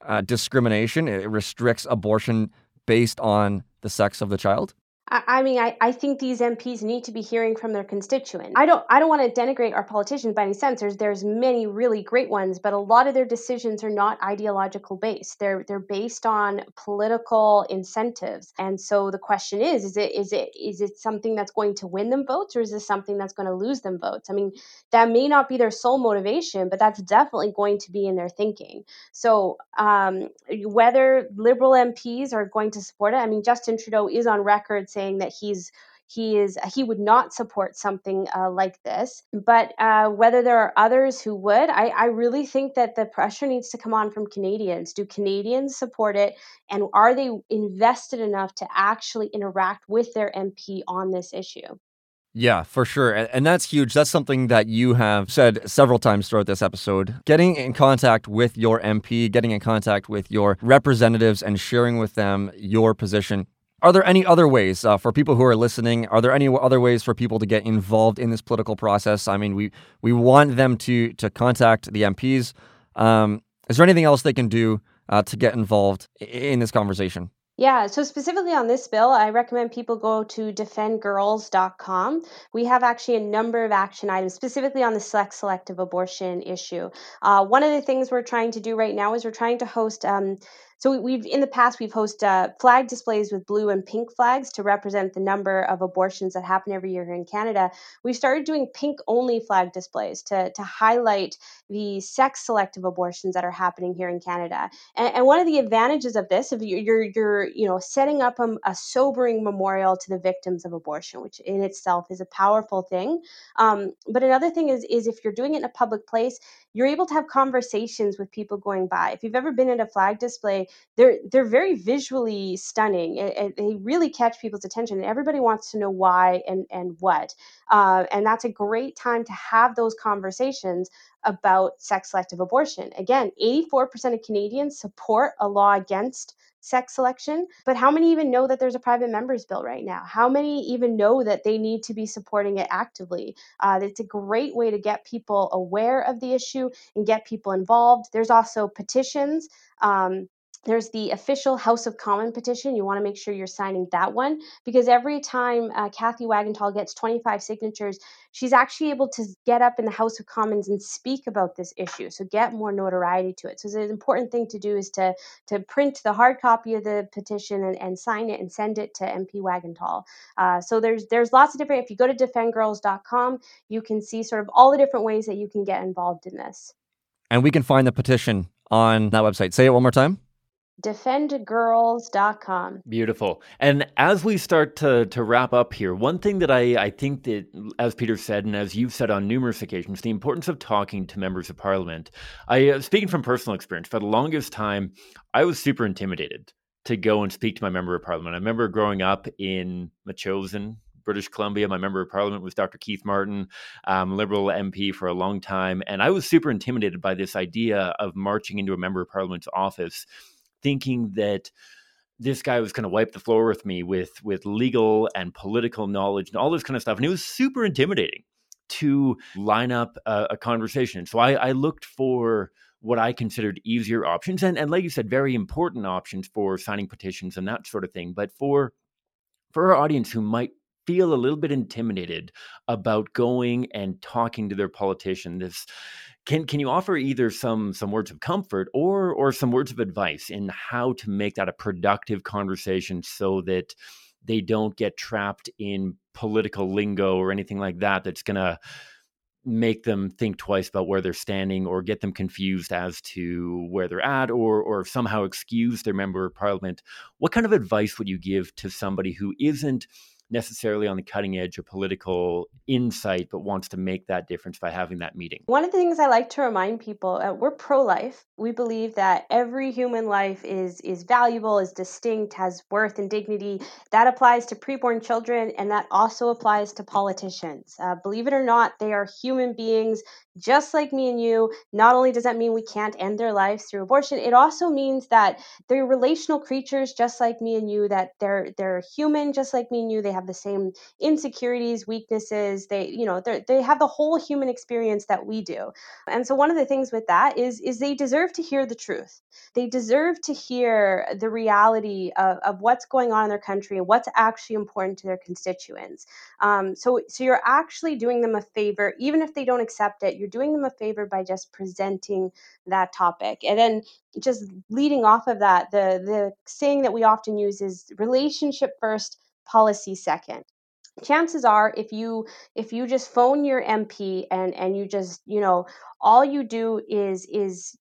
uh, discrimination, it restricts abortion based on the sex of the child? I, mean, I, I think these MPs need to be hearing from their constituents. I don't I don't want to denigrate our politicians by any sense. There's there's many really great ones, but a lot of their decisions are not ideological based. They're they're based on political incentives. And so the question is, is it is it is it something that's going to win them votes or is this something that's going to lose them votes? I mean, that may not be their sole motivation, but that's definitely going to be in their thinking. So um, whether liberal MPs are going to support it, I mean, Justin Trudeau is on record saying saying that he's he is he would not support something uh, like this but uh, whether there are others who would I, I really think that the pressure needs to come on from canadians do canadians support it and are they invested enough to actually interact with their mp on this issue yeah, for sure. And that's huge. That's something that you have said several times throughout this episode. Getting in contact with your MP, getting in contact with your representatives, and sharing with them your position are there any other ways uh, for people who are listening? Are there any other ways for people to get involved in this political process? I mean, we we want them to to contact the MPs. Um, is there anything else they can do uh, to get involved in this conversation? Yeah, so specifically on this bill, I recommend people go to defendgirls.com. We have actually a number of action items specifically on the sex selective abortion issue. Uh, one of the things we're trying to do right now is we're trying to host um, so we've in the past we've hosted uh, flag displays with blue and pink flags to represent the number of abortions that happen every year here in Canada. We've started doing pink only flag displays to to highlight the sex selective abortions that are happening here in Canada. And, and one of the advantages of this, if you're you're, you're know setting up a, a, sobering memorial to the victims of abortion, which in itself is a powerful thing. Um, but another thing is is if you're doing it in a public place, you're able to have conversations with people going by. If you've ever been at a flag display, they're they're very visually stunning. They really catch people's attention, and everybody wants to know why and and what. Uh, and that's a great time to have those conversations about sex selective abortion. Again, 84% of Canadians support a law against sex selection. But how many even know that there's a private members bill right now? How many even know that they need to be supporting it actively? Uh, it's a great way to get people aware of the issue and get people involved. There's also petitions. Um, there's the official House of Common petition. You want to make sure you're signing that one because every time uh, Cathay Wagantall gets 25 signatures, she's actually able to get up in the House of Commons and speak about this issue. So get more notoriety to it. So the important thing to do is to to print the hard copy of the petition and, and sign it and send it to MP Wagantall. Uh, so there's there's lots of different. If you go to defendgirls.com, you can see sort of all the different ways that you can get involved in this. And we can find the petition on that website. Say it one more time defendgirls.com. Beautiful. And as we start to to wrap up here, one thing that I, I think that as Pieter said and as you've said on numerous occasions, the importance of talking to members of parliament. I uh, speaking from personal experience, for the longest time I was super intimidated to go and speak to my member of parliament. I remember growing up in Metchosin, British Columbia. My member of parliament was Dr. Keith Martin, um, Liberal MP for a long time. And I was super intimidated by this idea of marching into a member of parliament's office thinking that this guy was going to wipe the floor with me with with legal and political knowledge and all this kind of stuff and it was super intimidating to line up a, a conversation. So I, I, looked for what i considered easier options and, and like you said very important options for signing petitions and that sort of thing. But for for our audience who might feel a little bit intimidated about going and talking to their politician this can can you offer either some some words of comfort or or some words of advice in how to make that a productive conversation so that they don't get trapped in political lingo or anything like that that's going to make them think twice about where they're standing or get them confused as to where they're at or or somehow excuse their member of parliament? What kind of advice would you give to somebody who isn't necessarily on the cutting edge of political insight, but wants to make that difference by having that meeting. One of the things I like to remind people, uh, we're pro-life. We believe that every human life is is valuable, is distinct, has worth and dignity. That applies to preborn children, and that also applies to politicians. Uh, believe it or not, they are human beings just like me and you. Not only does that mean we can't end their lives through abortion, it also means that they're relational creatures just like me and you, that they're they're human just like me and you. They have the same insecurities, weaknesses. They, you know, they have the whole human experience that we do. And so one of the things with that is is they deserve to hear the truth. They deserve to hear the reality of, of what's going on in their country and what's actually important to their constituents. Um, so so you're actually doing them a favor, even if they don't accept it you're doing them a favor by just presenting that topic. And then just leading off of that, the the saying that we often use is relationship first, policy second. Chances are if you if you just phone your mp and and you just you know all you do is is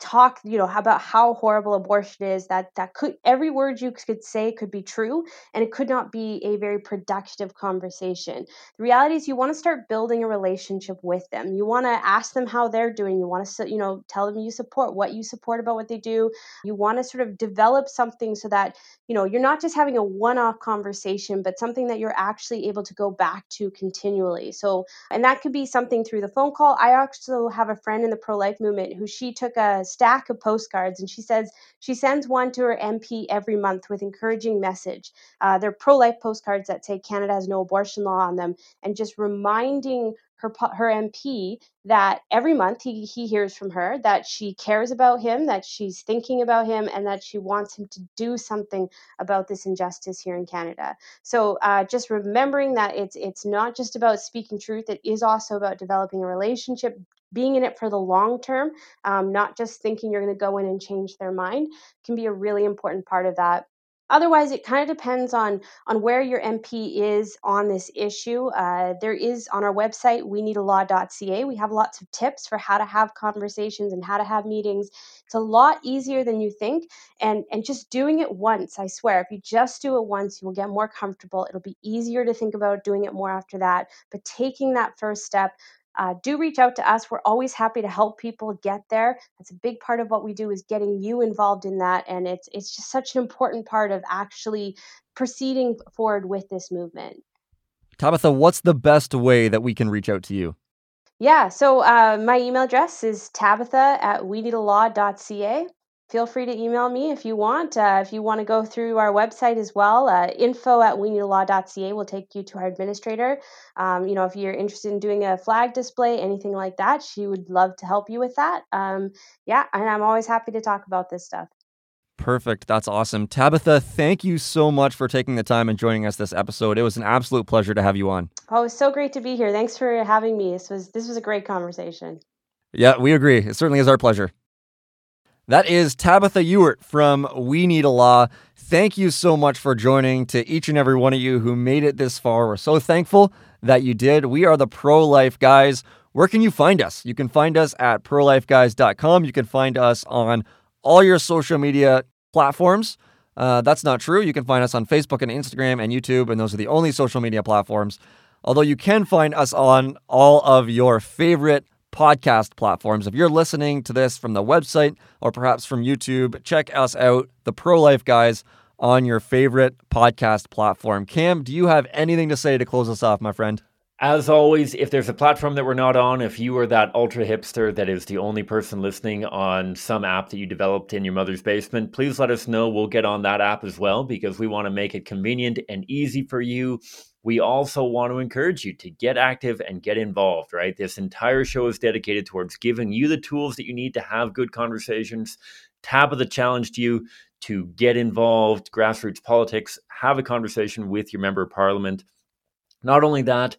talk you know about how horrible abortion is that that could every word you could say could be true and it could not be a very productive conversation. The reality is you want to start building a relationship with them. You want to ask them how they're doing. You want to you know tell them you support what you support about what they do. You want to sort of develop something so that you know you're not just having a one-off conversation but something that you're actually able to go back to continually. So and that could be something through the phone call. I also have a friend in the pro-life movement who she took a stack of postcards, and she says she sends one to her MP every month with encouraging message. Uh, they're pro-life postcards that say Canada has no abortion law on them, and just reminding her her MP that every month he, he hears from her that she cares about him, that she's thinking about him, and that she wants him to do something about this injustice here in Canada. So uh, just remembering that it's it's not just about speaking truth; it is also about developing a relationship, being in it for the long term, um, not just thinking you're going to go in and change their mind, can be a really important part of that. Otherwise, it kind of depends on on where your MP is on this issue. Uh, there is on our website, we need a law.ca. We have lots of tips for how to have conversations and how to have meetings. It's a lot easier than you think, and and just doing it once. I swear, if you just do it once, you will get more comfortable. It'll be easier to think about doing it more after that. But taking that first step, uh, do reach out to us. We're always happy to help people get there. That's a big part of what we do is getting you involved in that, and it's it's just such an important part of actually proceeding forward with this movement. Tabitha, what's the best way that we can reach out to you? Yeah, so uh, my email address is tabitha at weneedalaw.ca feel free to email me if you want. Uh, if you want to go through our website as well, uh, info at weneedalaw.ca will take you to our administrator. Um, you know, if you're interested in doing a flag display, anything like that, she would love to help you with that. Um, yeah, and I'm always happy to talk about this stuff. Perfect. That's awesome. Tabitha, thank you so much for taking the time and joining us this episode. It was an absolute pleasure to have you on. Oh, it's so great to be here. Thanks for having me. This was this was a great conversation. Yeah, we agree. It certainly is our pleasure. That is Tabitha Ewert from We Need a Law. Thank you so much for joining to each and every one of you who made it this far. We're so thankful that you did. We are the pro life guys. Where can you find us? You can find us at prolifeguys.com. You can find us on all your social media platforms. Uh, that's not true. You can find us on Facebook and Instagram and YouTube, and those are the only social media platforms. Although you can find us on all of your favorite podcast platforms. If you're listening to this from the website or perhaps from YouTube, check us out, the Pro Life Guys, on your favorite podcast platform. Cam, do you have anything to say to close us off, my friend? As always, if there's a platform that we're not on, if you are that ultra hipster that is the only person listening on some app that you developed in your mother's basement, please let us know. We'll get on that app as well because we want to make it convenient and easy for you we also want to encourage you to get active and get involved, right? This entire show is dedicated towards giving you the tools that you need to have good conversations. Tab of the challenge to you to get involved, grassroots politics, have a conversation with your member of parliament. Not only that,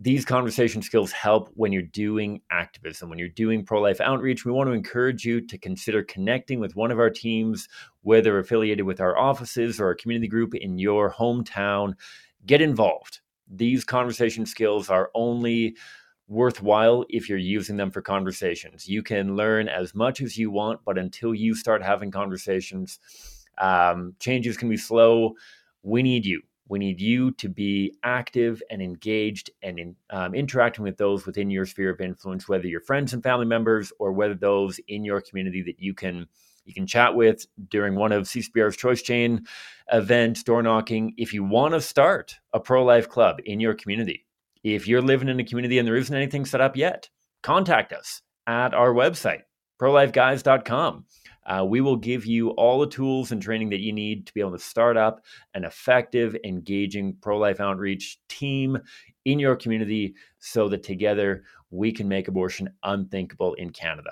these conversation skills help when you're doing activism, when you're doing pro life outreach. We want to encourage you to consider connecting with one of our teams, whether affiliated with our offices or our community group in your hometown get involved. These conversation skills are only worthwhile if you're using them for conversations. You can learn as much as you want, but until you start having conversations, um, changes can be slow. We need you. We need you to be active and engaged and in, um, interacting with those within your sphere of influence, whether your friends and family members or whether those in your community that you can you can chat with during one of CCBR's Choice Chain events, door knocking. If you want to start a pro life club in your community, if you're living in a community and there isn't anything set up yet, contact us at our website, prolifeguys.com. Uh, we will give you all the tools and training that you need to be able to start up an effective, engaging pro life outreach team in your community so that together we can make abortion unthinkable in Canada.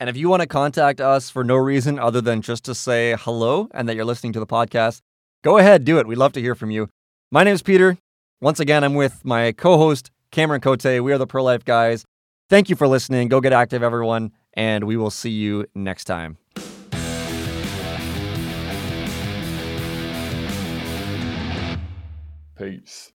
And if you want to contact us for no reason other than just to say hello and that you're listening to the podcast, go ahead, do it. We'd love to hear from you. My name is Pieter. Once again, I'm with my co host, Cameron Cote. We are the Pro Life Guys. Thank you for listening. Go get active, everyone, and we will see you next time. Peace.